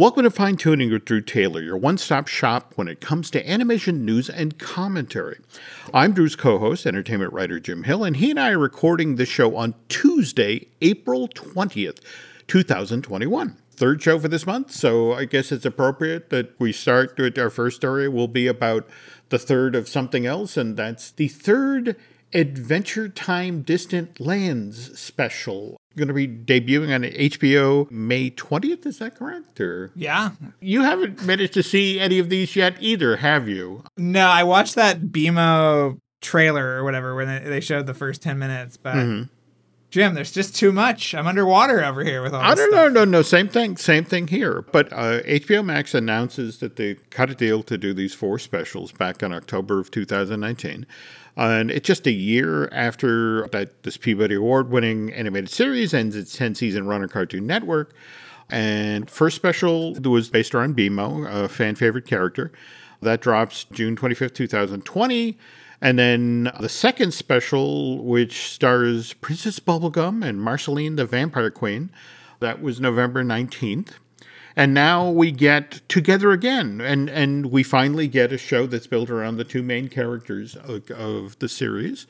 Welcome to Fine Tuning with Drew Taylor, your one stop shop when it comes to animation news and commentary. I'm Drew's co host, entertainment writer Jim Hill, and he and I are recording the show on Tuesday, April 20th, 2021. Third show for this month, so I guess it's appropriate that we start with our first story will be about the third of something else, and that's the third Adventure Time Distant Lands special. Going to be debuting on HBO May 20th, is that correct? Or Yeah. You haven't managed to see any of these yet either, have you? No, I watched that BMO trailer or whatever when they, showed the first 10 minutes, but Mm-hmm. Jim, there's just too much. I'm underwater over here with all I don't know, no, no, same thing, same thing here. But uh, HBO Max announces that they cut a deal to do these four specials back in October of 2019. And it's just a year after that this Peabody Award winning animated series ends its 10 season run on Cartoon Network. And first special was based around BMO, a fan favorite character. That drops June 25th, 2020. And then the second special, which stars Princess Bubblegum and Marceline the Vampire Queen, that was November 19th. And now we get Together Again, and, and we finally get a show that's built around the two main characters of, of the series,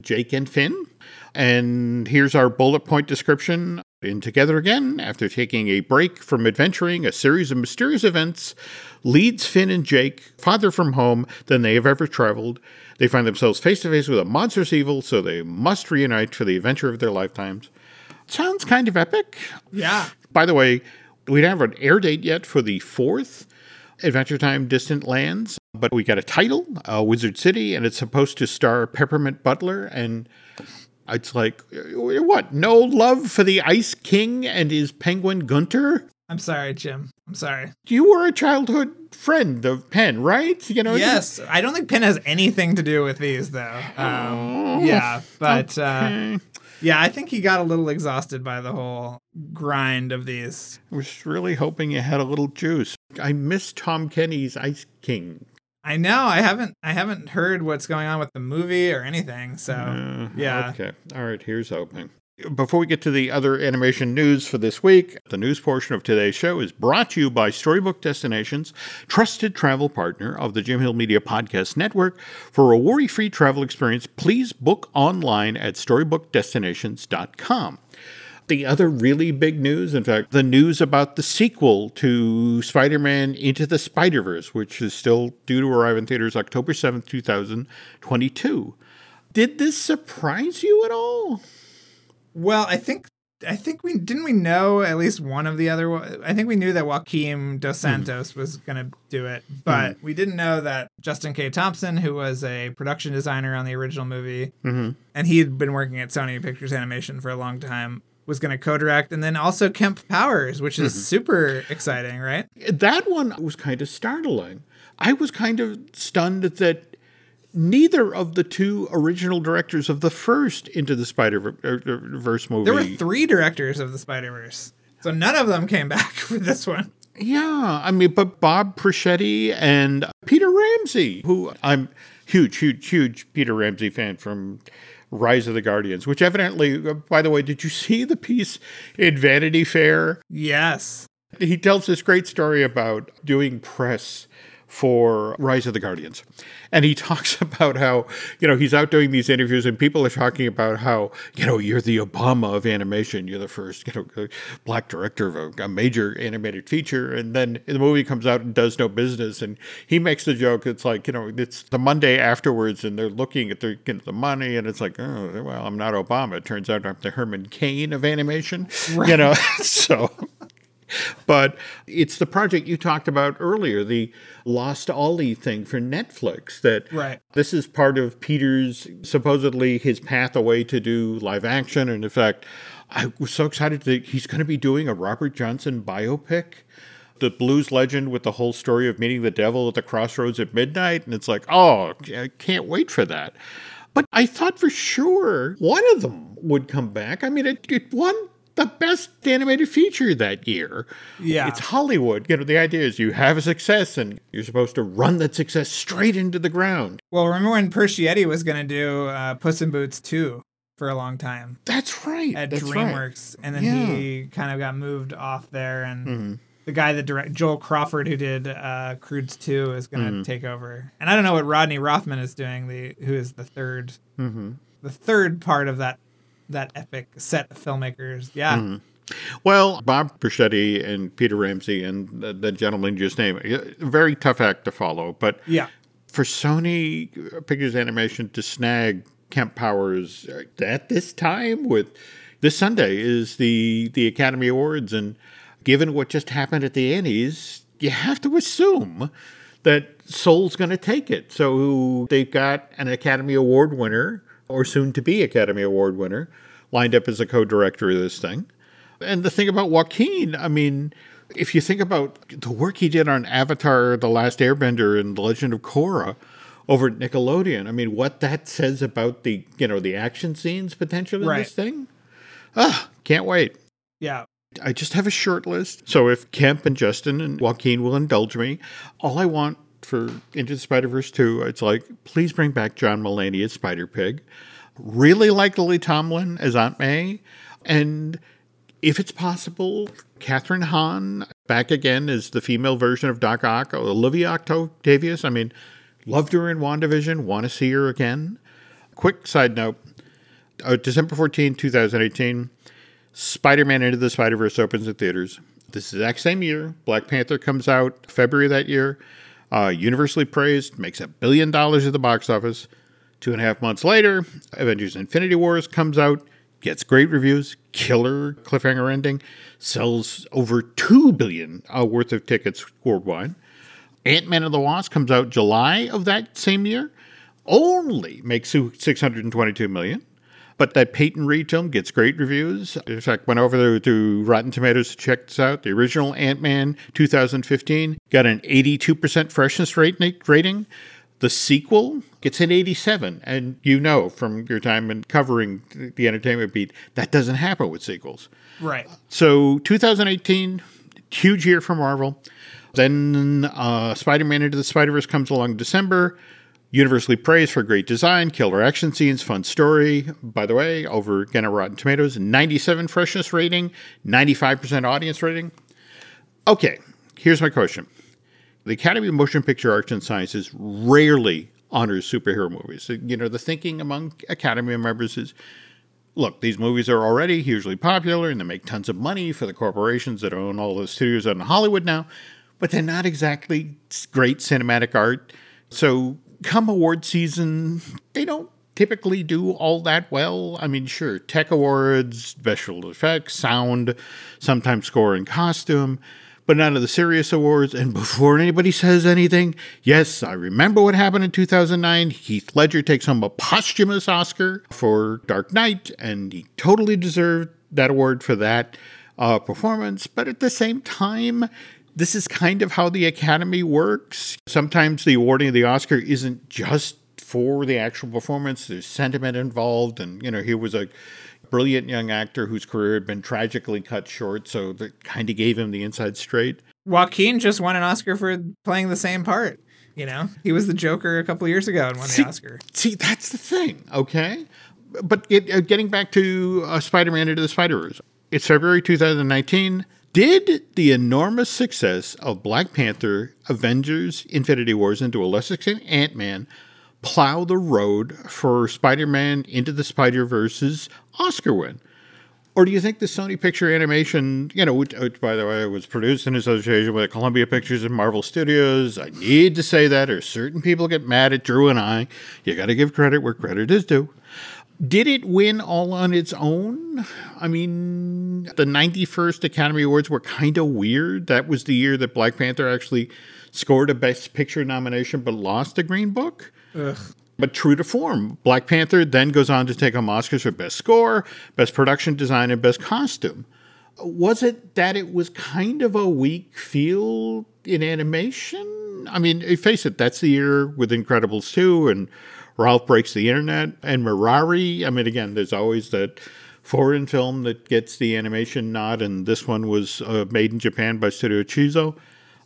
Jake and Finn. And here's our bullet point description. In Together Again, after taking a break from adventuring, a series of mysterious events leads Finn and Jake farther from home than they have ever traveled. They find themselves face to face with a monstrous evil, so they must reunite for the adventure of their lifetimes. Sounds kind of epic. Yeah. By the way, we don't have an air date yet for the fourth Adventure Time Distant Lands, but we got a title, uh, Wizard City, and it's supposed to star Peppermint Butler. And it's like, what? No love for the Ice King and his penguin Gunter? I'm sorry, Jim. I'm sorry. You were a childhood friend of Pen, right? You know, Yes, I don't think Pen has anything to do with these, though. Um, yeah, but uh, yeah, I think he got a little exhausted by the whole grind of these. I was really hoping you had a little juice. I miss Tom Kenny's Ice King. I know I haven't I haven't heard what's going on with the movie or anything. So Uh, yeah, Okay. All right. Here's hoping. Before we get to the other animation news for this week, the news portion of today's show is brought to you by Storybook Destinations, trusted travel partner of the Jim Hill Media Podcast Network. For a worry free travel experience, please book online at storybookdestinations.com. The other really big news, in fact, the news about the sequel to Spider Man Into the Spider Verse, which is still due to arrive in theaters October 7th, 2022. Did this surprise you at all? Well, I think I think we didn't we know at least one of the other. I think we knew that Joaquim Dos Santos was going to do it, but we didn't know that Justin K. Thompson, who was a production designer on the original movie, Mhm. and he had been working at Sony Pictures Animation for a long time, was going to co-direct, and then also Kemp Powers, which is mm-hmm. super exciting, right? That one was kind of startling. I was kind of stunned that neither of the two original directors of the first Into the Spider er, er, Verse movie. There were three directors of the Spider Verse, so none of them came back for this one. Yeah, I mean, but Bob Persichetti and Peter Ramsey, who I'm huge, huge, huge Peter Ramsey fan from Rise of the Guardians, which evidently, uh, by the way, did you see the piece in Vanity Fair? Yes. He tells this great story about doing press for Rise of the Guardians. And he talks about how, you know, he's out doing these interviews and people are talking about how, you know, you're the Obama of animation. You're the first, you know, black director of a, a major animated feature. And then the movie comes out and does no business. And he makes the joke, it's like, you know, it's the Monday afterwards and they're looking at the, you know, the money and it's like, oh, well, I'm not Obama. It turns out I'm the Herman Cain of animation, you know, so but it's the project you talked about earlier, the Lost Ollie thing for Netflix. That Right. this is part of Peter's supposedly his path away to do live action, and in fact, I was so excited that he's going to be doing a Robert Johnson biopic. The blues legend with the whole story of meeting the devil at the crossroads at midnight. And it's like, oh, I can't wait for that. But I thought for sure one of them would come back. I mean, it, it won the best animated feature that year. Yeah. It's Hollywood. You know, the idea is you have a success and you're supposed to run that success straight into the ground. Well, remember when Persichetti was going to do uh, Puss in Boots 2 for a long time That's right. at That's right. DreamWorks, and then Yeah. he kind of got moved off there, and the guy that direct Joel Crawford who did uh, Croods Two is going to take over, and I don't know what Rodney Rothman is doing. The who is the 3rd the third part of that that epic set of filmmakers. Yeah, mm-hmm. Well, Bob Persichetti and Peter Ramsey and the, the gentleman just named, a very tough act to follow. But yeah, for Sony Pictures Animation to snag Kemp Powers at this time with this Sunday is the the Academy Awards, and given what just happened at the Annies, you have to assume that Soul's going to take it. So they've got an Academy Award winner, or soon to be Academy Award winner, lined up as a co-director of this thing. And the thing about Joaquim, I mean, if you think about the work he did on Avatar, The Last Airbender, and The Legend of Korra over at Nickelodeon, I mean, what that says about the you know the action scenes potential in Right. this thing, ah, can't wait. yeah. I just have a short list. So if Kemp and Justin and Joaquim will indulge me, all I want for Into the Spider Verse 2, it's like, please bring back John Mulaney as Spider Pig. Really like Lily Tomlin as Aunt May. And if it's possible, Kathryn Hahn back again as the female version of Doc Ock. Olivia Octavius, I mean, loved her in WandaVision, want to see her again. Quick side note uh, December 14, 2018. Spider Man Into the Spider Verse opens in theaters. This exact same year, Black Panther comes out February that year. Uh, universally praised, makes a billion dollars at the box office. Two and a half months later, Avengers Infinity Wars comes out, gets great reviews, killer cliffhanger ending, sells over two billion uh, worth of tickets worldwide. Ant Man and the Wasp comes out July of that same year, only makes 622 million. But that Peyton Reed film gets great reviews. In fact, went over there to Rotten Tomatoes to check this out. The original Ant Man 2015 got an 82% freshness rate rating. The sequel gets an 87. And you know from your time in covering the entertainment beat, that doesn't happen with sequels. Right. So 2018, huge year for Marvel. Then uh, Spider-Man Into the Spider-Verse comes along December. Universally praised for great design, killer action scenes, fun story. By the way, over again at Rotten Tomatoes, 97 freshness rating, 95% audience rating. Okay, here's my question. The Academy of Motion Picture Arts and Sciences rarely honors superhero movies. You know, the thinking among Academy members is look, these movies are already hugely popular and they make tons of money for the corporations that own all the studios in Hollywood now, but they're not exactly great cinematic art. So, come award season, they don't typically do all that well. I mean, sure, tech awards, special effects, sound, sometimes score and costume, but none of the serious awards. And before anybody says anything, yes, I remember what happened in 2009. Heath Ledger takes home a posthumous Oscar for Dark Knight, and he totally deserved that award for that uh, performance. But at the same time, this is kind of how the Academy works. Sometimes the awarding of the Oscar isn't just for the actual performance, there's sentiment involved. And, you know, he was a brilliant young actor whose career had been tragically cut short, so that kind of gave him the inside straight. Joaquin just won an Oscar for playing the same part. You know, he was the Joker a couple years ago and won See- the Oscar. See, that's the thing, okay? But it, uh, getting back to uh, Spider Man Into the Spider Verse, it's February 2019. Did the enormous success of Black Panther, Avengers, Infinity Wars, and to a lesser extent Ant Man plow the road for Spider Man Into the Spider Verse's Oscar win? Or do you think the Sony Picture Animation, you know, which, which by the way was produced in association with Columbia Pictures and Marvel Studios? I need to say that, or certain people get mad at Drew and I. You got to give credit where credit is due. Did it win all on its own? I mean, the 91st Academy Awards were kind of weird. That was the year that Black Panther actually scored a Best Picture nomination but lost the Green Book. But true to form, Black Panther then goes on to take home Oscars for Best Score, Best Production Design, and Best Costume. Was it that it was kind of a weak field in animation? I mean, face it, that's the year with Incredibles 2 and Ralph Breaks the Internet and Mirai. I mean, again, there's always that foreign film that gets the animation nod, and this one was uh, made in Japan by Studio Chizu.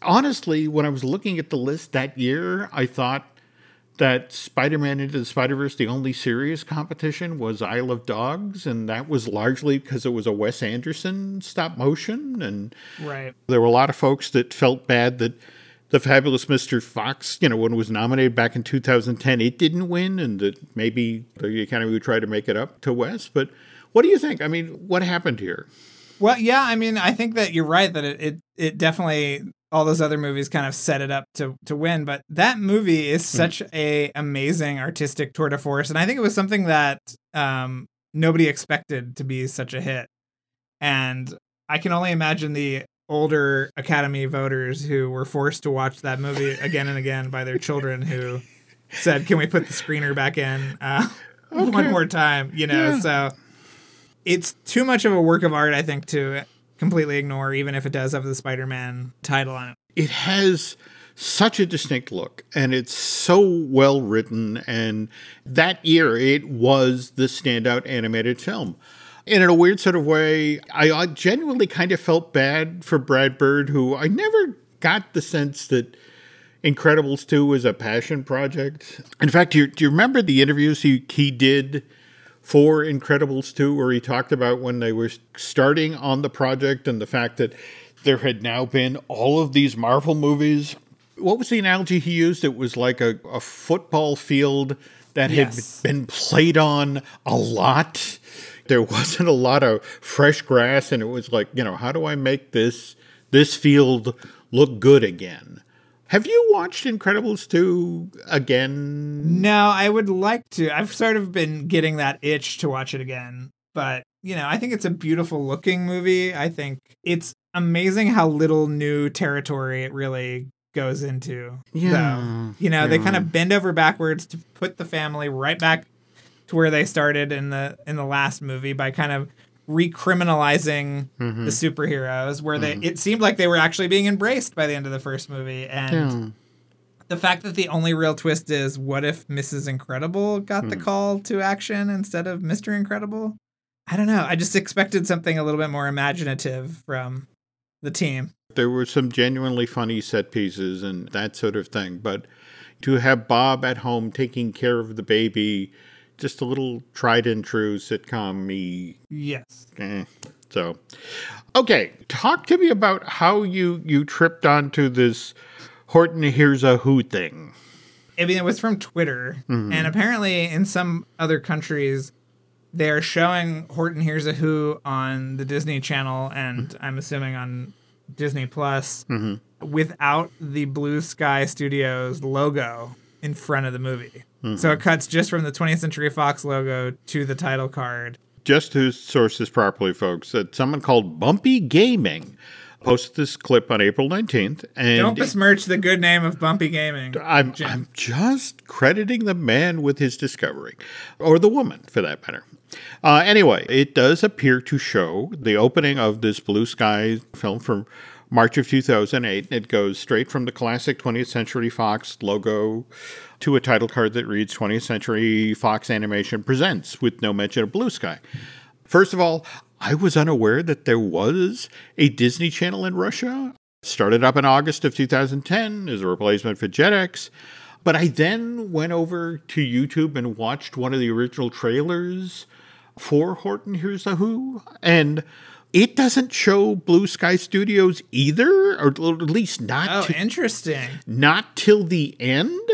Honestly, when I was looking at the list that year, I thought that Spider Man Into the Spider Verse, the only serious competition was Isle of Dogs, and that was largely because it was a Wes Anderson stop motion. And right. there were a lot of folks that felt bad that the fabulous Mr. Fox, you know, when it was nominated back in 2010, it didn't win, and that maybe the Academy would try to make it up to Wes. But what do you think? I mean, what happened here? Well, yeah, I mean, I think that you're right that it, it, it definitely all those other movies kind of set it up to to win, but that movie is hmm. such mm. a amazing artistic tour de force, and I think it was something that um, nobody expected to be such a hit, and I can only imagine the older Academy voters who were forced to watch that movie again and again by their children who said, "Can we put the screener back in uh, okay. one more time?" You know, yeah. so it's too much of a work of art, I think, to completely ignore, even if it does have the Spider Man title on it. It has such a distinct look and it's so well written. And that year, it was the standout animated film. And in a weird sort of way, I genuinely kind of felt bad for Brad Bird, who I never got the sense that Incredibles 2 was a passion project. In fact, do you, do you remember the interviews he, he did for Incredibles 2, where he talked about when they were starting on the project and the fact that there had now been all of these Marvel movies. What was the analogy he used? It was like a, a football field that yes. had been played on a lot. There wasn't a lot of fresh grass, and it was like, you know, how do I make this this field look good again? Have you watched Incredibles 2 again? No, I would like to. I've sort of been getting that itch to watch it again. But, you know, I think it's a beautiful looking movie. I think it's amazing how little new territory it really goes into. Yeah. Though. You know, yeah. they kind of bend over backwards to put the family right back to where they started in the in the last movie by kind of recriminalizing mm-hmm. the superheroes where mm-hmm. they it seemed like they were actually being embraced by the end of the first movie and yeah. the fact that the only real twist is what if Mrs. Incredible got mm. the call to action instead of Mr. Incredible? I don't know. I just expected something a little bit more imaginative from the team. There were some genuinely funny set pieces and that sort of thing, but to have Bob at home taking care of the baby just a little tried and true sitcom me. Yes. Eh. So, okay, talk to me about how you you tripped onto this Horton Hears a Who thing. I mean, it was from Twitter, mm-hmm. and apparently in some other countries, they're showing Horton Hears a Who on the Disney Channel, and mm-hmm. I'm assuming on Disney Plus, mm-hmm. without the Blue Sky Studios logo in front of the movie. Mm-hmm. So it cuts just from the 20th Century Fox logo to the title card. Just to source this properly, folks, that someone called Bumpy Gaming posted this clip on April 19th. And Don't besmirch the good name of Bumpy Gaming. I'm, I'm just crediting the man with his discovery, or the woman for that matter. Uh, anyway, it does appear to show the opening of this Blue Sky film from March of 2008. It goes straight from the classic 20th Century Fox logo to a title card that reads 20th Century Fox Animation Presents with no mention of Blue Sky. First of all, I was unaware that there was a Disney Channel in Russia. Started up in August of 2010 as a replacement for Jetix. But I then went over to YouTube and watched one of the original trailers for Horton Hears a Who. And it doesn't show Blue Sky Studios either, or at least not. Oh, interesting. Not till the end.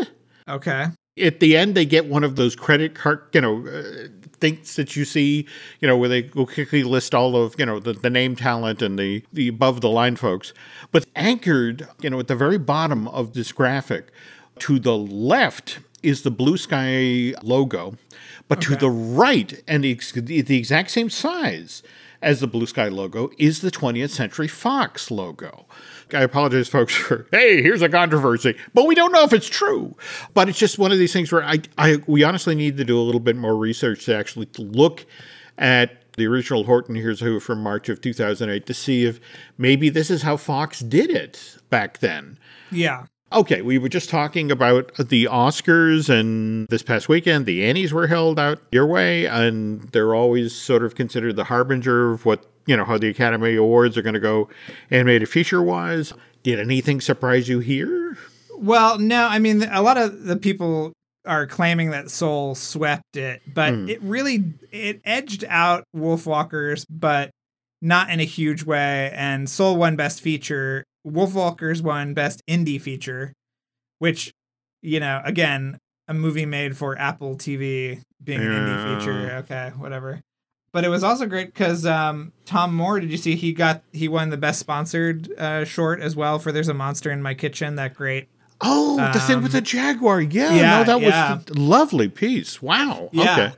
Okay. At the end, they get one of those credit card, you know, uh, things that you see, you know, where they will quickly list all of, you know, the, the name talent and the, the above the line folks. But anchored, you know, at the very bottom of this graphic, to the left is the Blue Sky logo, but okay. to the right, and the, the exact same size, as the Blue Sky logo is the 20th Century Fox logo. I apologize, folks, for hey, here's a controversy, but we don't know if it's true. But it's just one of these things where I, I we honestly need to do a little bit more research to actually look at the original Horton Here's Who from March of 2008 to see if maybe this is how Fox did it back then. Yeah. Okay, we were just talking about the Oscars, and this past weekend, the Annies were held out your way, and they're always sort of considered the harbinger of what, you know, how the Academy Awards are going to go animated feature wise. Did anything surprise you here? Well, no. I mean, a lot of the people are claiming that Soul swept it, but Hmm. it really it edged out Wolfwalkers, but not in a huge way. And Soul won Best Feature. Wolfwalkers won Best Indie Feature, which you know, again, a movie made for Apple TV being an indie feature. Okay, whatever. But it was also great because um, Tomm Moore, did you see he got he won the best sponsored uh, short as well for "There's a Monster in My Kitchen." That great Oh, the thing with Um, the Jaguar. Yeah, yeah, no, that yeah. was a lovely piece. Wow. Yeah. Okay.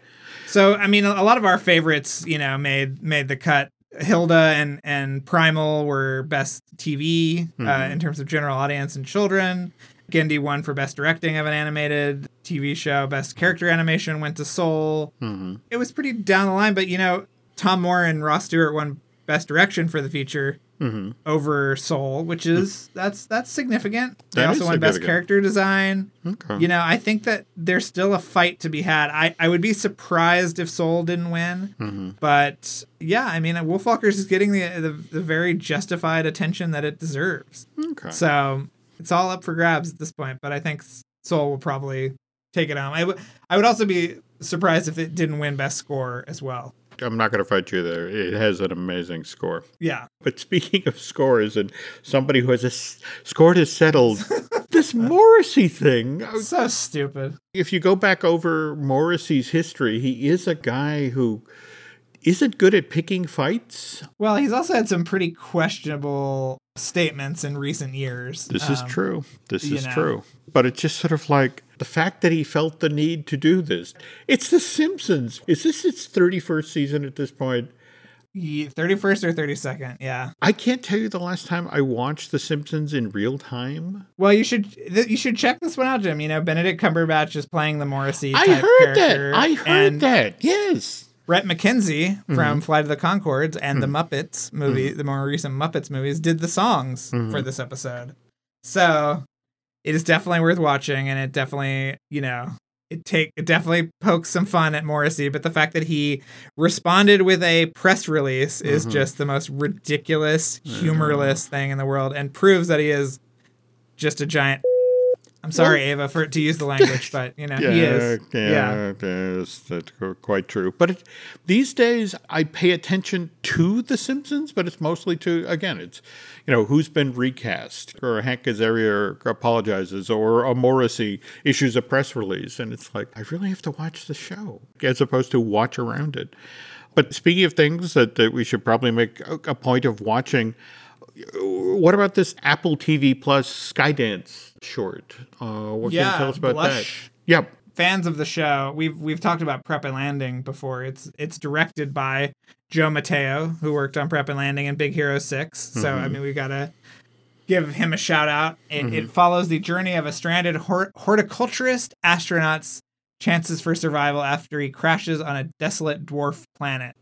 So I mean, a lot of our favorites, you know, made made the cut. Hilda and and Primal were best TV uh, Mhm. in terms of general audience and children. Genndy won for best directing of an animated TV show. Best character animation went to Soul. hmm It was pretty down the line, but you know, Tomm Moore and Ross Stewart won best direction for the feature hmm over Soul, which is that's that's significant. They That also won best character design. Okay. You know, I think that there's still a fight to be had. I, I would be surprised if Soul didn't win. hmm But yeah, I mean, Wolfwalkers is getting the, the the very justified attention that it deserves. Okay. So it's all up for grabs at this point. But I think Soul will probably take it on. I would I would also be surprised if it didn't win best score as well. I'm not going to fight you there. It has an amazing score. Yeah, But speaking of scores and somebody who has a s- score to settle, this Morrissey thing. so stupid. If you go back over Morrissey's history, he is a guy who isn't good at picking fights. Well, he's also had some pretty questionable statements in recent years. This is Um, true. This is know. true. But it's just sort of like the fact that he felt the need to do this. It's The Simpsons. Is this its 31st season at this point? ye- 31st or 32nd, yeah. I can't tell you the last time I watched The Simpsons in real time. Well, you should you should check this one out, Jim. You know, Benedict Cumberbatch is playing the Morrissey. I heard character, that. I heard that. Yes. Bret McKenzie Mm-hmm. from Flight of the Conchords and the Muppets movie, the more recent Muppets movies, did the songs Mm-hmm. for this episode. So it is definitely worth watching, and it definitely, you know, it take it definitely pokes some fun at Morrissey. But the fact that he responded with a press release is Mhm. just the most ridiculous, humorless thing in the world, and proves that he is just a giant. I'm sorry, Ava, for to use the language, but you know Yeah, he is. yeah, yeah. yes, that's quite true. But it, these days, I pay attention to The Simpsons, but it's mostly to again, it's you know who's been recast, or Hank Azaria apologizes, or a Morrissey issues a press release, and it's like I really have to watch the show as opposed to watch around it. But speaking of things that, that we should probably make a, a point of watching, what about this Apple TV Plus Skydance short? Uh, what can you tell us about Blush. that? Yep. fans of the show, we've we've talked about Prep and Landing before. It's it's directed by Joe Mateo, who worked on Prep and Landing and Big Hero 6 So I mean, we gotta give him a shout out. It, it follows the journey of a stranded hort- horticulturist astronaut's chances for survival after he crashes on a desolate dwarf planet.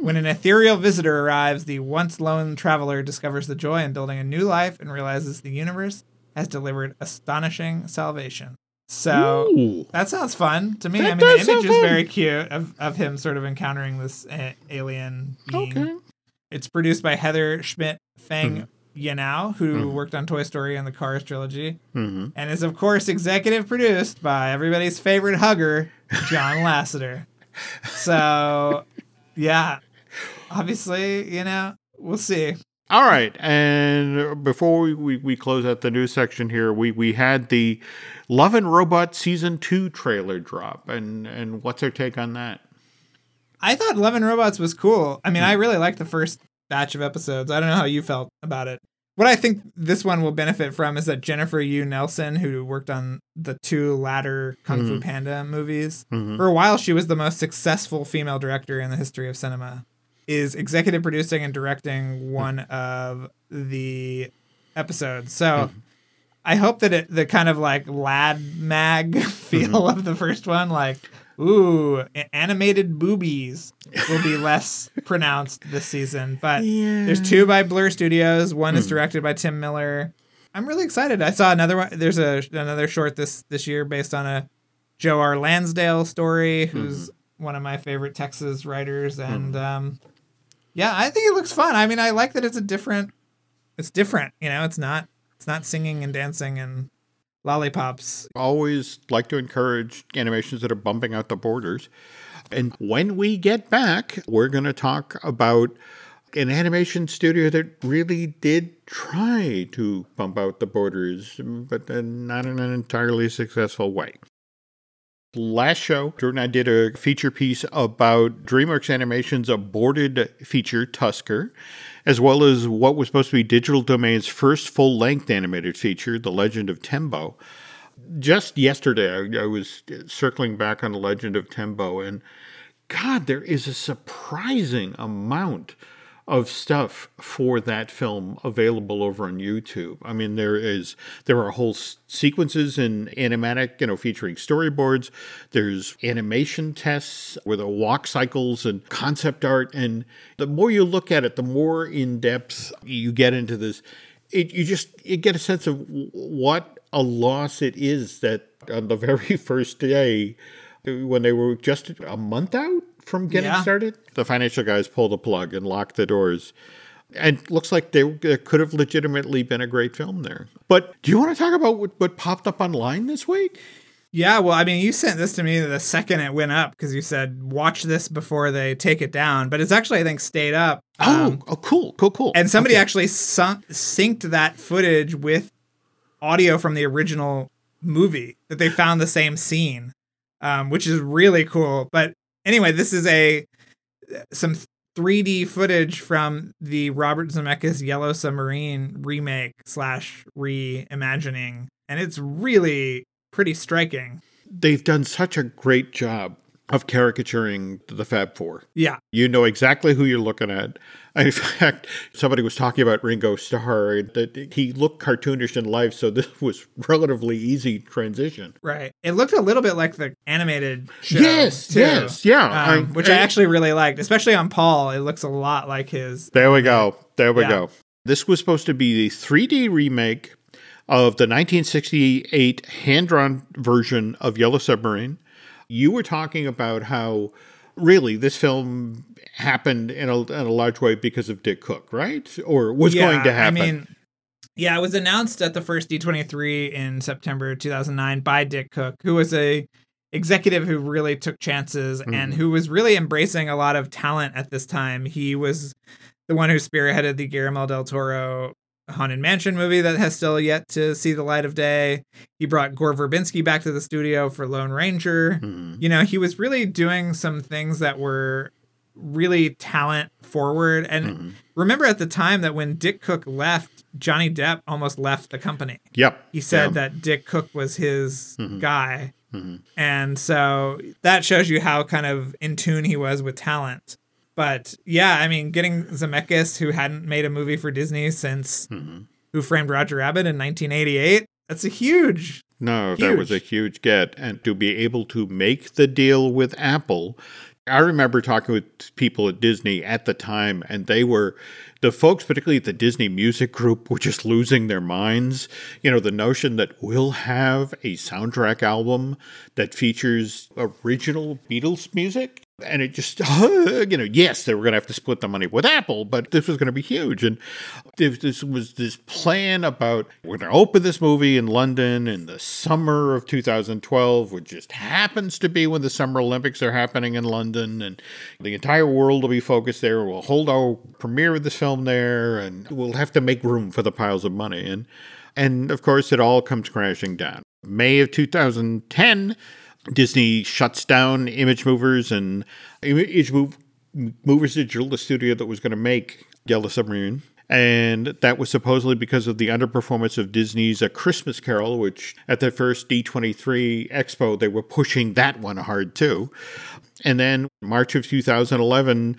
When an ethereal visitor arrives, the once lone traveler discovers the joy in building a new life and realizes the universe has delivered astonishing salvation. So Ooh. that sounds fun to me. That I mean, the image is fun. very cute of, of him sort of encountering this uh, alien being. Okay. It's produced by Heather Schmidt Fang Mm-hmm. Yanao, who worked on Toy Story and the Cars trilogy, hmm and is, of course, executive produced by everybody's favorite hugger, John Lasseter. So, yeah, obviously, you know, we'll see. All right. And before we, we, we close out the news section here, we, we had the Love and Robot Season 2 trailer drop. And, and what's our take on that? I thought Love and Robots was cool. I mean, Hmm. I really liked the first batch of episodes. I don't know how you felt about it. What I think this one will benefit from is that Jennifer Yuh Nelson, who worked on the two latter Kung Fu Mhm. Panda movies, Mhm. for a while she was the most successful female director in the history of cinema, is executive producing and directing mm-hmm. one of the episodes. So mm-hmm. I hope that it the kind of like lad mag feel mm-hmm. of the first one, like ooh, animated boobies will be less pronounced this season. But Yeah. there's two by Blur Studios. One is mm. directed by Tim Miller. I'm really excited. I saw another one. There's a another short this this year based on a Joe R. Lansdale story, who's one of my favorite Texas writers, and um, yeah, I think it looks fun. I mean, I like that it's a different. It's different, you know. It's not. It's not singing and dancing and lollipops. Always like to encourage animations that are bumping out the borders. And when we get back, we're going to talk about an animation studio that really did try to bump out the borders, but not in an entirely successful way. Last show, and I did a feature piece about DreamWorks Animation's aborted feature, Tusker, as well as what was supposed to be Digital Domain's first full length animated feature, The Legend of Tembo. Just yesterday, I, I was circling back on The Legend of Tembo, and God, there is a surprising amount of stuff for that film available over on YouTube. I mean, there is there are whole sequences in animatic, you know, featuring storyboards. There's animation tests with the walk cycles and concept art, and the more you look at it, the more in depth you get into this. It, you just you get a sense of what a loss it is that on the very first day when they were just a month out from getting yeah. started, the financial guys pulled the plug and locked the doors. And looks like there could have legitimately been a great film there. But do you want to talk about what, what popped up online this week? Yeah, well, I mean, you sent this to me the second it went up because you said watch this before they take it down. But it's actually, I think, stayed up. Oh, um, oh, cool, cool, cool. And somebody okay. actually sunk, synced that footage with audio from the original movie that they found the same scene, um, which is really cool. But Anyway, this is a some 3D footage from the Robert Zemeckis Yellow Submarine remake slash reimagining, and it's really pretty striking. They've done such a great job of caricaturing the Fab Four. Yeah. You know exactly who you're looking at. In fact, somebody was talking about Ringo Starr that he looked cartoonish in life, so this was relatively easy transition. Right. It looked a little bit like the animated show. Yes, too, yes, yeah. Um, I, which I, I, actually really liked, especially on Paul. It looks a lot like his. There we go. There we yeah. go. This was supposed to be the 3D remake of the 1968 hand drawn version of Yellow Submarine you were talking about how really this film happened in a, in a large way because of Dick Cook, right? Or was yeah, going to happen. I mean, yeah, it was announced at the first D23 in September 2009 by Dick Cook, who was a executive who really took chances mm-hmm. and who was really embracing a lot of talent at this time. He was the one who spearheaded the Guillermo del Toro Haunted Mansion movie that has still yet to see the light of day. He brought Gore Verbinski back to the studio for Lone Ranger. Mm-hmm. You know, he was really doing some things that were really talent forward. And mm-hmm. remember at the time that when Dick Cook left, Johnny Depp almost left the company. Yep. He said that Dick Cook was his mm-hmm. guy. Mm-hmm. And so that shows you how kind of in tune he was with talent. But yeah, I mean, getting Zemeckis, who hadn't made a movie for Disney since mm-hmm. Who Framed Roger Rabbit in 1988, that's a huge. No, huge. that was a huge get. And to be able to make the deal with Apple, I remember talking with people at Disney at the time, and they were the folks, particularly at the Disney Music Group, were just losing their minds. You know, the notion that we'll have a soundtrack album that features original Beatles music. And it just, you know, yes, they were going to have to split the money with Apple, but this was going to be huge. And this was this plan about we're going to open this movie in London in the summer of 2012, which just happens to be when the Summer Olympics are happening in London. And the entire world will be focused there. We'll hold our premiere of this film there, and we'll have to make room for the piles of money. And and of course, it all comes crashing down. May of 2010, Disney shuts down ImageMovers and Image Move, Movers Digital, the studio that was going to make Yellow Submarine. And that was supposedly because of the underperformance of Disney's A Christmas Carol, which at the first D23 Expo, they were pushing that one hard too. And then March of 2011,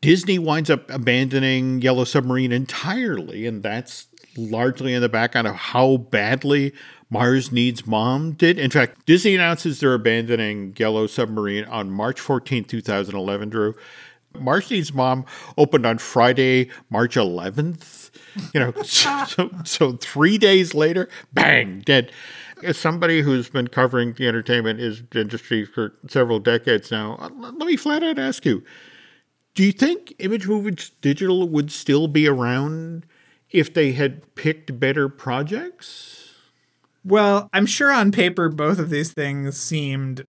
Disney winds up abandoning Yellow Submarine entirely, and that's largely in the background of how badly Mars Needs Mom did. In fact, Disney announces they're abandoning Yellow Submarine on March 14, 2011, Drew. Mars Needs Mom opened on Friday, March 11th. You know, so, so three days later, bang, dead. As somebody who's been covering the entertainment industry for several decades now, uh, let me flat out ask you do you think ImageMovers Digital would still be around if they had picked better projects? Well, I'm sure on paper both of these things seemed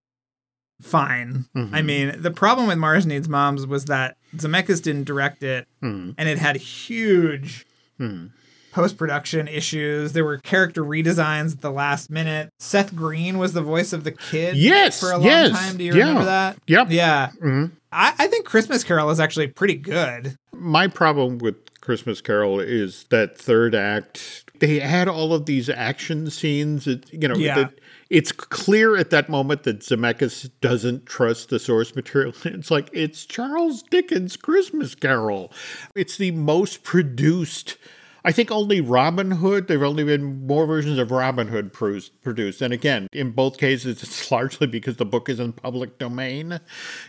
fine. Mhm. I mean, the problem with Mars Needs Moms was that Zemeckis didn't direct it, Hmm. and it had huge Hmm. post production issues. There were character redesigns at the last minute. Seth Green was the voice of the kid Yes, for a long yes, time. Do you yeah. remember that? Yep. Yeah. Mhm. I, I think Christmas Carol is actually pretty good. My problem with Christmas Carol is that third act. They had all of these action scenes. It, you know, Yeah. it's clear at that moment that Zemeckis doesn't trust the source material. It's like it's Charles Dickens' Christmas Carol. It's the most produced. I think only Robin Hood. There've only been more versions of Robin Hood produced, and again, in both cases, it's largely because the book is in public domain,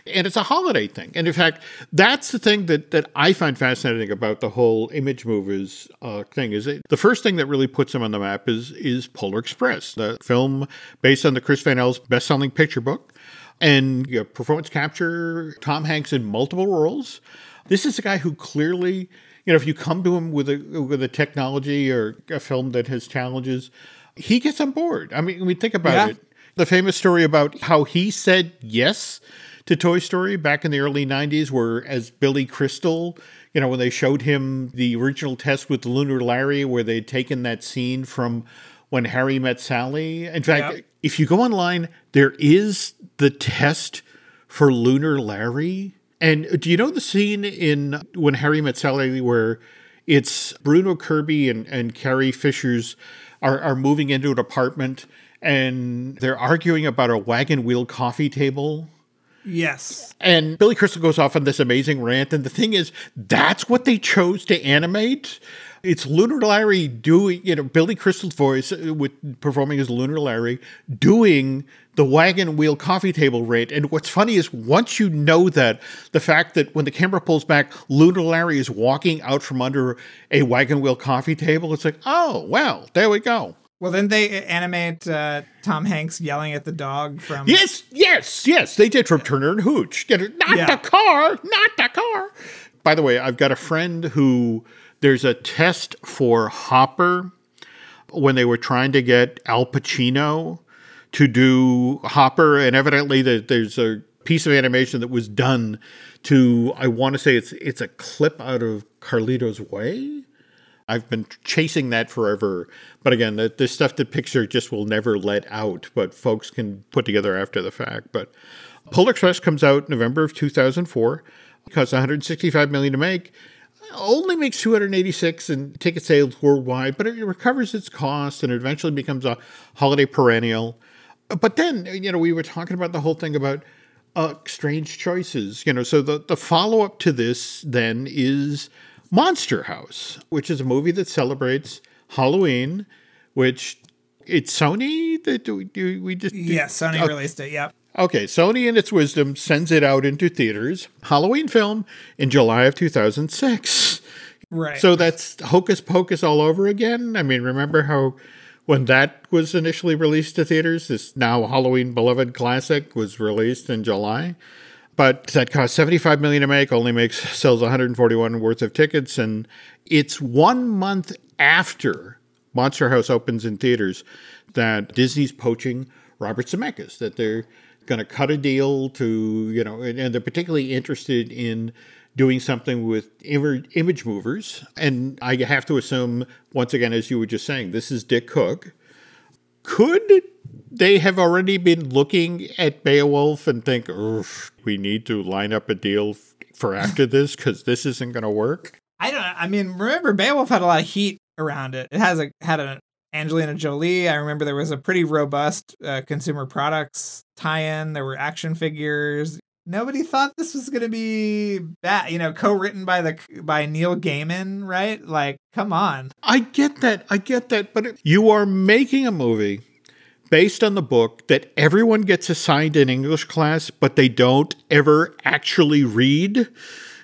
and it's a holiday thing. And in fact, that's the thing that that I find fascinating about the whole ImageMovers uh, thing. Is the first thing that really puts them on the map is is Polar Express, the film based on the Chris Van El's best-selling picture book, and you know, performance capture. Tom Hanks in multiple roles. This is a guy who clearly, you know, if you come to him with a with a technology or a film that has challenges, he gets on board. I mean, we think about Yeah. it. The famous story about how he said yes to Toy Story back in the early 90s, where as Billy Crystal, you know, when they showed him the original test with Lunar Larry, where they'd taken that scene from when Harry met Sally. In fact, Yep. if you go online, there is the test for Lunar Larry. And do you know the scene in When Harry Met Sally where it's Bruno Kirby and, and Carrie Fisher's are, are moving into an apartment and they're arguing about a wagon wheel coffee table? Yes. And Billy Crystal goes off on this amazing rant. And the thing is, that's what they chose to animate. It's Lunar Larry doing, you know, Billy Crystal's voice uh, with performing as Lunar Larry doing the wagon wheel coffee table rant. And what's funny is once you know that, the fact that when the camera pulls back, Lunar Larry is walking out from under a wagon wheel coffee table, it's like, oh, well, there we go. Well, then they animate uh, Tom Hanks yelling at the dog from. Yes, yes, yes, they did from Turner and Hooch. Not Yeah. the car, not the car. By the way, I've got a friend who there's a test for Hopper when they were trying to get Al Pacino to do Hopper, and evidently that there's a piece of animation that was done to I want to say it's it's a clip out of Carlito's Way. I've been chasing that forever. But again, the, the stuff that Pixar just will never let out, but folks can put together after the fact. But Polar Express comes out November of 2004. It costs 165 million to make. Only makes 286 in ticket sales worldwide, but it recovers its cost and eventually becomes a holiday perennial. But then, you know, we were talking about the whole thing about uh, strange choices. You know, so the, the follow up to this then is Monster House, which is a movie that celebrates Halloween, which it's Sony that we, we just Yes, Sony Oh, released it. Yep. Okay, Sony in its wisdom sends it out into theaters. Halloween film in July of 2006. Right. So that's Hocus Pocus all over again. I mean, remember how when that was initially released to theaters, this now Halloween beloved classic was released in July. But that cost 75 million to make, only makes sells 141 worth of tickets and it's 1 month after Monster House opens in theaters that Disney's poaching Robert Zemeckis that they're going to cut a deal to, you know, and, and they're particularly interested in doing something with ImageMovers. And I have to assume, once again, as you were just saying, this is Dick Cook. Could they have already been looking at Beowulf and think, "Oof, we need to line up a deal for after this because this isn't going to work? I don't. I mean, remember Beowulf had a lot of heat around it. It has a had an Angelina Jolie. I remember there was a pretty robust uh, consumer products tie-in. There were action figures. Nobody thought this was going to be bad. You know, co-written by the by Neil Gaiman, right? Like, come on. I get that. I get that. But you are making a movie based on the book that everyone gets assigned in English class, but they don't ever actually read.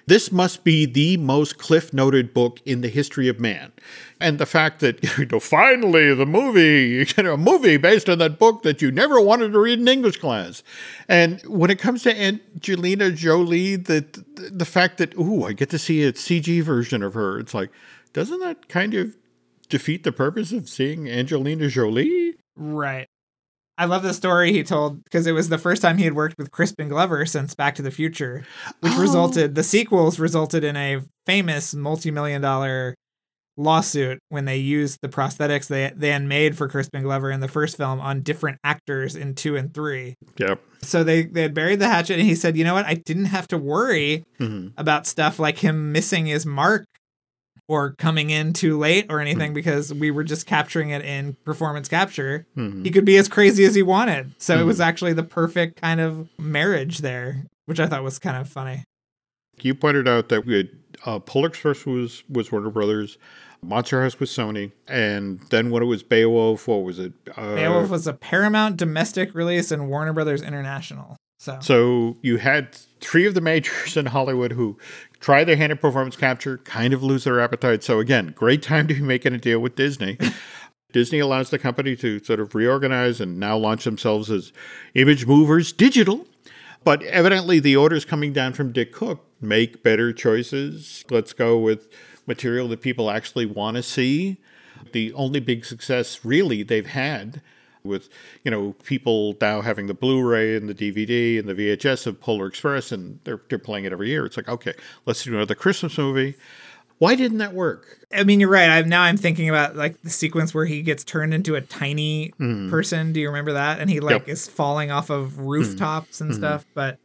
This must be the most cliff noted book in the history of man. And the fact that, you know, finally the movie, you know, a movie based on that book that you never wanted to read in English class. And when it comes to Angelina Jolie, the, the fact that, ooh, I get to see a CG version of her, it's like, doesn't that kind of defeat the purpose of seeing Angelina Jolie? Right. I love the story he told because it was the first time he had worked with Crispin Glover since Back to the Future, which Oh. resulted the sequels resulted in a famous multi-million dollar lawsuit when they used the prosthetics they they had made for Crispin Glover in the first film on different actors in 2 and 3. Yep. So they they had buried the hatchet and he said, "You know what? I didn't have to worry Mhm. about stuff like him missing his mark or coming in too late or anything because we were just capturing it in performance capture. Mhm. He could be as crazy as he wanted. So it was actually the perfect kind of marriage there, which I thought was kind of funny. You pointed out that we had uh, Polar Express was was Warner Brothers, Monster House was Sony, and then when it was Beowulf, what was it? Uh, Beowulf was a Paramount domestic release and Warner Brothers International. So So you had three of the majors in Hollywood who try their hand at performance capture, kind of lose their appetite. So again, great time to be making a deal with Disney. Disney allows the company to sort of reorganize and now launch themselves as ImageMovers Digital. But evidently, the orders coming down from Dick Cook make better choices. Let's go with material that people actually want to see. The only big success, really, they've had with you know people now having the Blu-ray and the DVD and the VHS of Polar Express, and they're they're playing it every year. It's like okay, let's do another Christmas movie. Why didn't that work? I mean, you're right. I'm now I'm thinking about like the sequence where he gets turned into a tiny person. Do you remember that? And he like Yep. Mm-hmm. is falling off of rooftops and stuff. But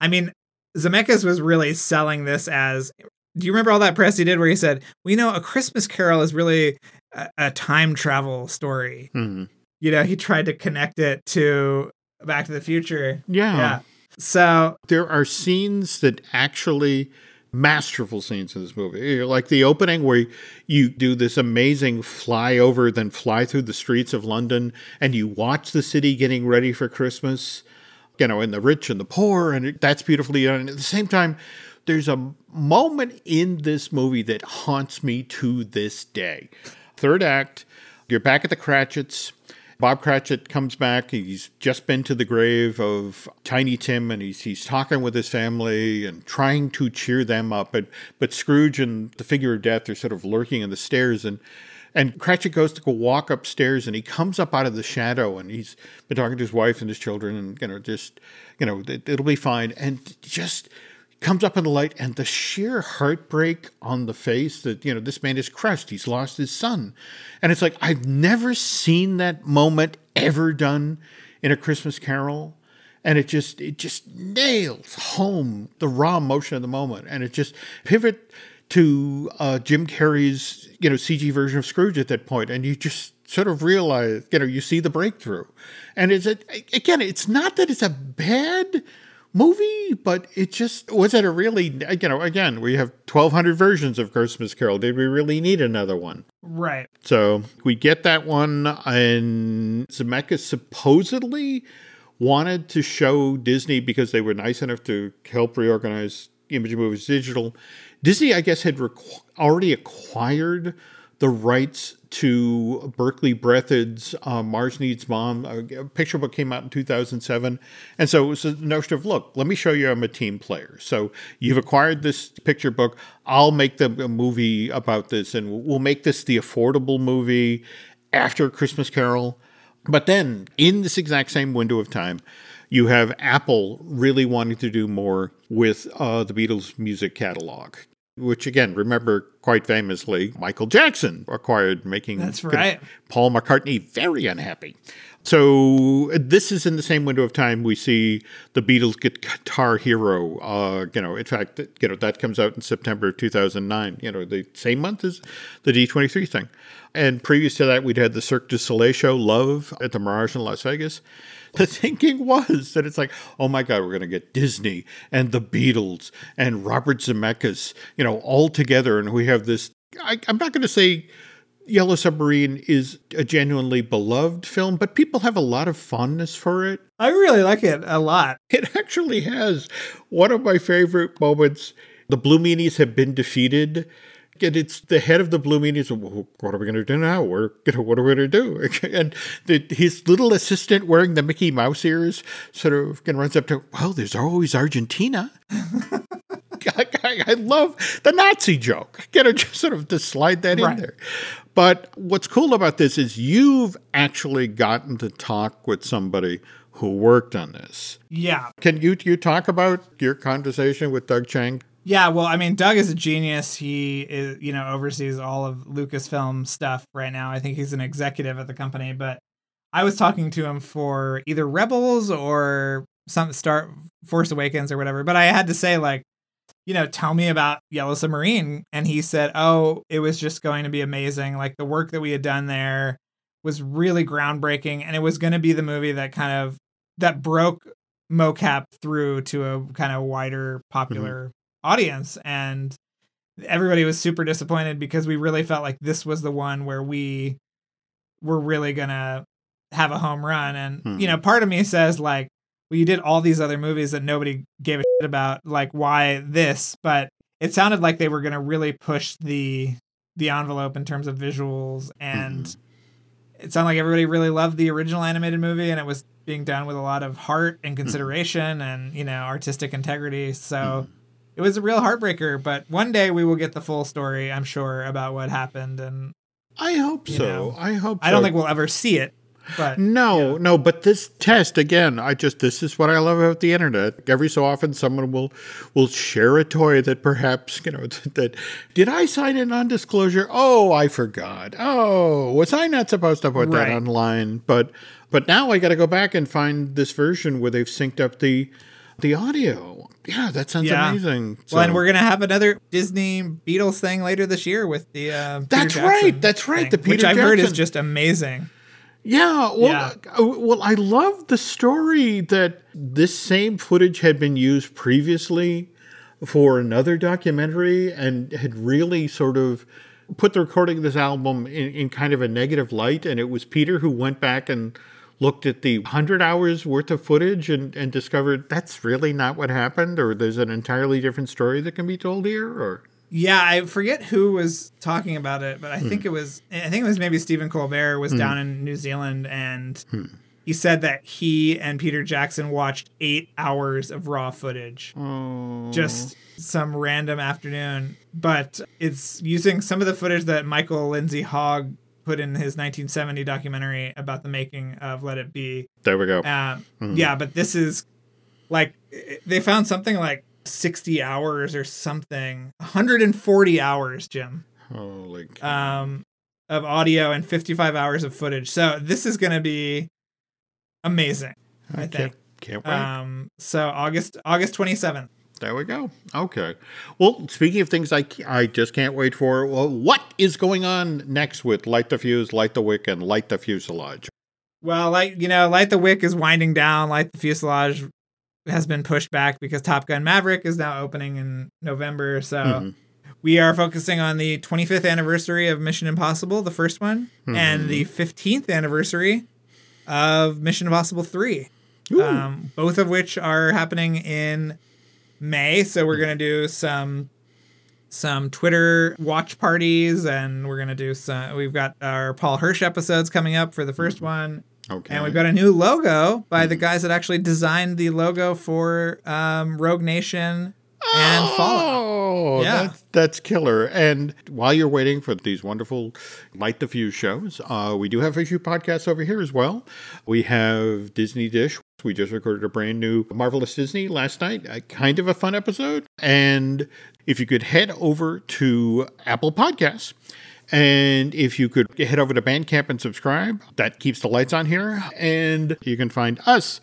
I mean, Zemeckis was really selling this as. Do you remember all that press he did where he said, "We know a Christmas Carol is really a, a time travel story." Mhm. You know, he tried to connect it to Back to the Future. Yeah. Yeah. So there are scenes that actually masterful scenes in this movie. Like the opening where you do this amazing flyover then fly through the streets of london and you watch the city getting ready for christmas you know and the rich and the poor and that's beautifully done. And at the same time there's a moment in this movie that haunts me to this day. Third act you're back at the cratchits Bob Cratchit comes back. He's just been to the grave of Tiny Tim, and he's he's talking with his family and trying to cheer them up. But but Scrooge and the figure of death are sort of lurking in the stairs, and and Cratchit goes to go walk upstairs, and he comes up out of the shadow, and he's been talking to his wife and his children, and you know just you know it, it'll be fine, and just comes up in the light and the sheer heartbreak on the face that you know this man is crushed. He's lost his son. And it's like i've never seen that moment ever done in a christmas carol. And it just it just nails home the raw emotion of the moment. And it just pivot to uh, jim carrey's you know cg version of scrooge at that point. And you just sort of realize you know you see the breakthrough. And it's a, again it's not that it's a bad movie, but it just was it a really you know again we have twelve hundred versions of Christmas Carol. Did we really need another one? right. So we get that one, and Zemeckis supposedly wanted to show Disney because they were nice enough to help reorganize ImageMovers Digital. Disney, I guess, had requ- already acquired the rights to Berkeley Breathed's uh, Mars Needs Mom. A picture book came out in 2007. And so it was a notion of, look, let me show you I'm a team player. So you've acquired this picture book. I'll make the movie about this, and we'll make this the affordable movie after Christmas Carol. But then, in this exact same window of time, you have Apple really wanting to do more with uh, the Beatles' music catalog, which, again, remember quite famously, Michael Jackson acquired, making That's right. Paul McCartney very unhappy. So this is in the same window of time we see the Beatles get Guitar Hero. Uh, you know, in fact, you know that comes out in September 2009. You know, the same month as the D23 thing. And previous to that, we'd had the Cirque du Soleil show, Love, at the Mirage in Las Vegas. The thinking was that it's like, oh my God, we're going to get Disney and the Beatles and Robert Zemeckis, you know, all together, and we have this. I, I'm not going to say Yellow Submarine is a genuinely beloved film, but people have a lot of fondness for it. I really like it a lot. It actually has one of my favorite moments. The Blue Meanies have been defeated. And it's the head of the Blue Meanies. "Well, What are we going to do now? We're, know, what are we going to do? And the, his little assistant wearing the Mickey Mouse ears sort of runs up to, well, there's always Argentina. I, I- I love the Nazi joke. You know, just sort of to slide that Right. in there. But what's cool about this is you've actually gotten to talk with somebody who worked on this. Yeah. Can you you talk about your conversation with Doug Chiang? Yeah, well, I mean, Doug is a genius. He is, you know, oversees all of Lucasfilm stuff right now. I think he's an executive at the company, but I was talking to him for either Rebels or some Star Force Awakens or whatever. But I had to say, like, you know, tell me about Yellow Submarine. And he said, oh, it was just going to be amazing. Like the work that we had done there was really groundbreaking. And it was going to be the movie that kind of, that broke mocap through to a kind of wider popular mm-hmm. Audience. And everybody was super disappointed because we really felt like this was the one where we were really to have a home run. And, mm-hmm. you know, part of me says, like, well, you did all these other movies that nobody gave a shit about. Like, why this? But it sounded like they were to really push the the envelope in terms of visuals, and mm-hmm. it sounded like everybody really loved the original animated movie, and it was being done with a lot of heart and mm-hmm. consideration, mm-hmm. and you know, artistic integrity. So. Mm-hmm. It was a real heartbreaker, but one day we will get the full story, I'm sure, about what happened. And I hope so. Know, I hope I don't think we'll ever see it, but no, yeah. no, but this test again, I just this is what I love about the internet. Every so often someone will will share a toy that perhaps, you know, that did I sign a non-disclosure? Oh, I forgot. Oh, was I not supposed to put right. that online? But but now I got to go back and find this version where they've synced up the the audio. Yeah, that sounds yeah. amazing. So, well, and we're gonna have another Disney Beatles thing later this year with the. Uh, that's right. That's right. Thing, the Peter which I've Jackson. heard is just amazing. Yeah, well, yeah. Uh, well, I love the story that this same footage had been used previously for another documentary and had really sort of put the recording of this album in, in kind of a negative light. And it was Peter who went back and looked at the 100 hours worth of footage and, and discovered that's really not what happened, or there's an entirely different story that can be told here, or yeah, I forget who was talking about it, but I hmm. think it was I think it was maybe Stephen Colbert was hmm. down in New Zealand and hmm. he said that he and Peter Jackson watched eight hours of raw footage. Oh. Just some random afternoon. But it's using some of the footage that Michael Lindsay Hogg put in his 1970 documentary about the making of Let It Be. There we go. Uh, yeah, but this is like they found something like 60 hours or something. 140 hours jim. Holy cow. um of audio and 55 hours of footage. So this is going to be amazing i, I think. can't wait. Um so august august 27th there we go. Okay. Well, speaking of things I, I just can't wait for, well, what is going on next with Light the Fuse, Light the Wick, and Light the Fuselage? Well, like you know, Light the Wick is winding down. Light the Fuselage has been pushed back because Top Gun Maverick is now opening in November. So mm-hmm. we are focusing on the 25th anniversary of Mission Impossible, the first one, mm-hmm. and the 15th anniversary of Mission Impossible 3. Um, both of which are happening in May. So we're gonna do some some Twitter watch parties, and we're gonna do some. We've got our Paul Hirsch episodes coming up for the first mm-hmm. one, Okay. And we've got a new logo by the guys that actually designed the logo for um, Rogue Nation and oh, Fallout. Yeah. That, that's killer. And while you're waiting for these wonderful Light the Fuse shows, uh, we do have a few podcasts over here as well. We have Disney Dish. We just recorded a brand new Marvelous Disney last night, a kind of a fun episode. And if you could head over to Apple Podcasts and if you could head over to Bandcamp and subscribe, that keeps the lights on here. And you can find us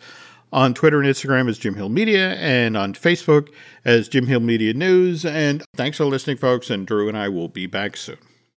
on Twitter and Instagram as Jim Hill Media and on Facebook as Jim Hill Media News. And thanks for listening, folks. And Drew and I will be back soon.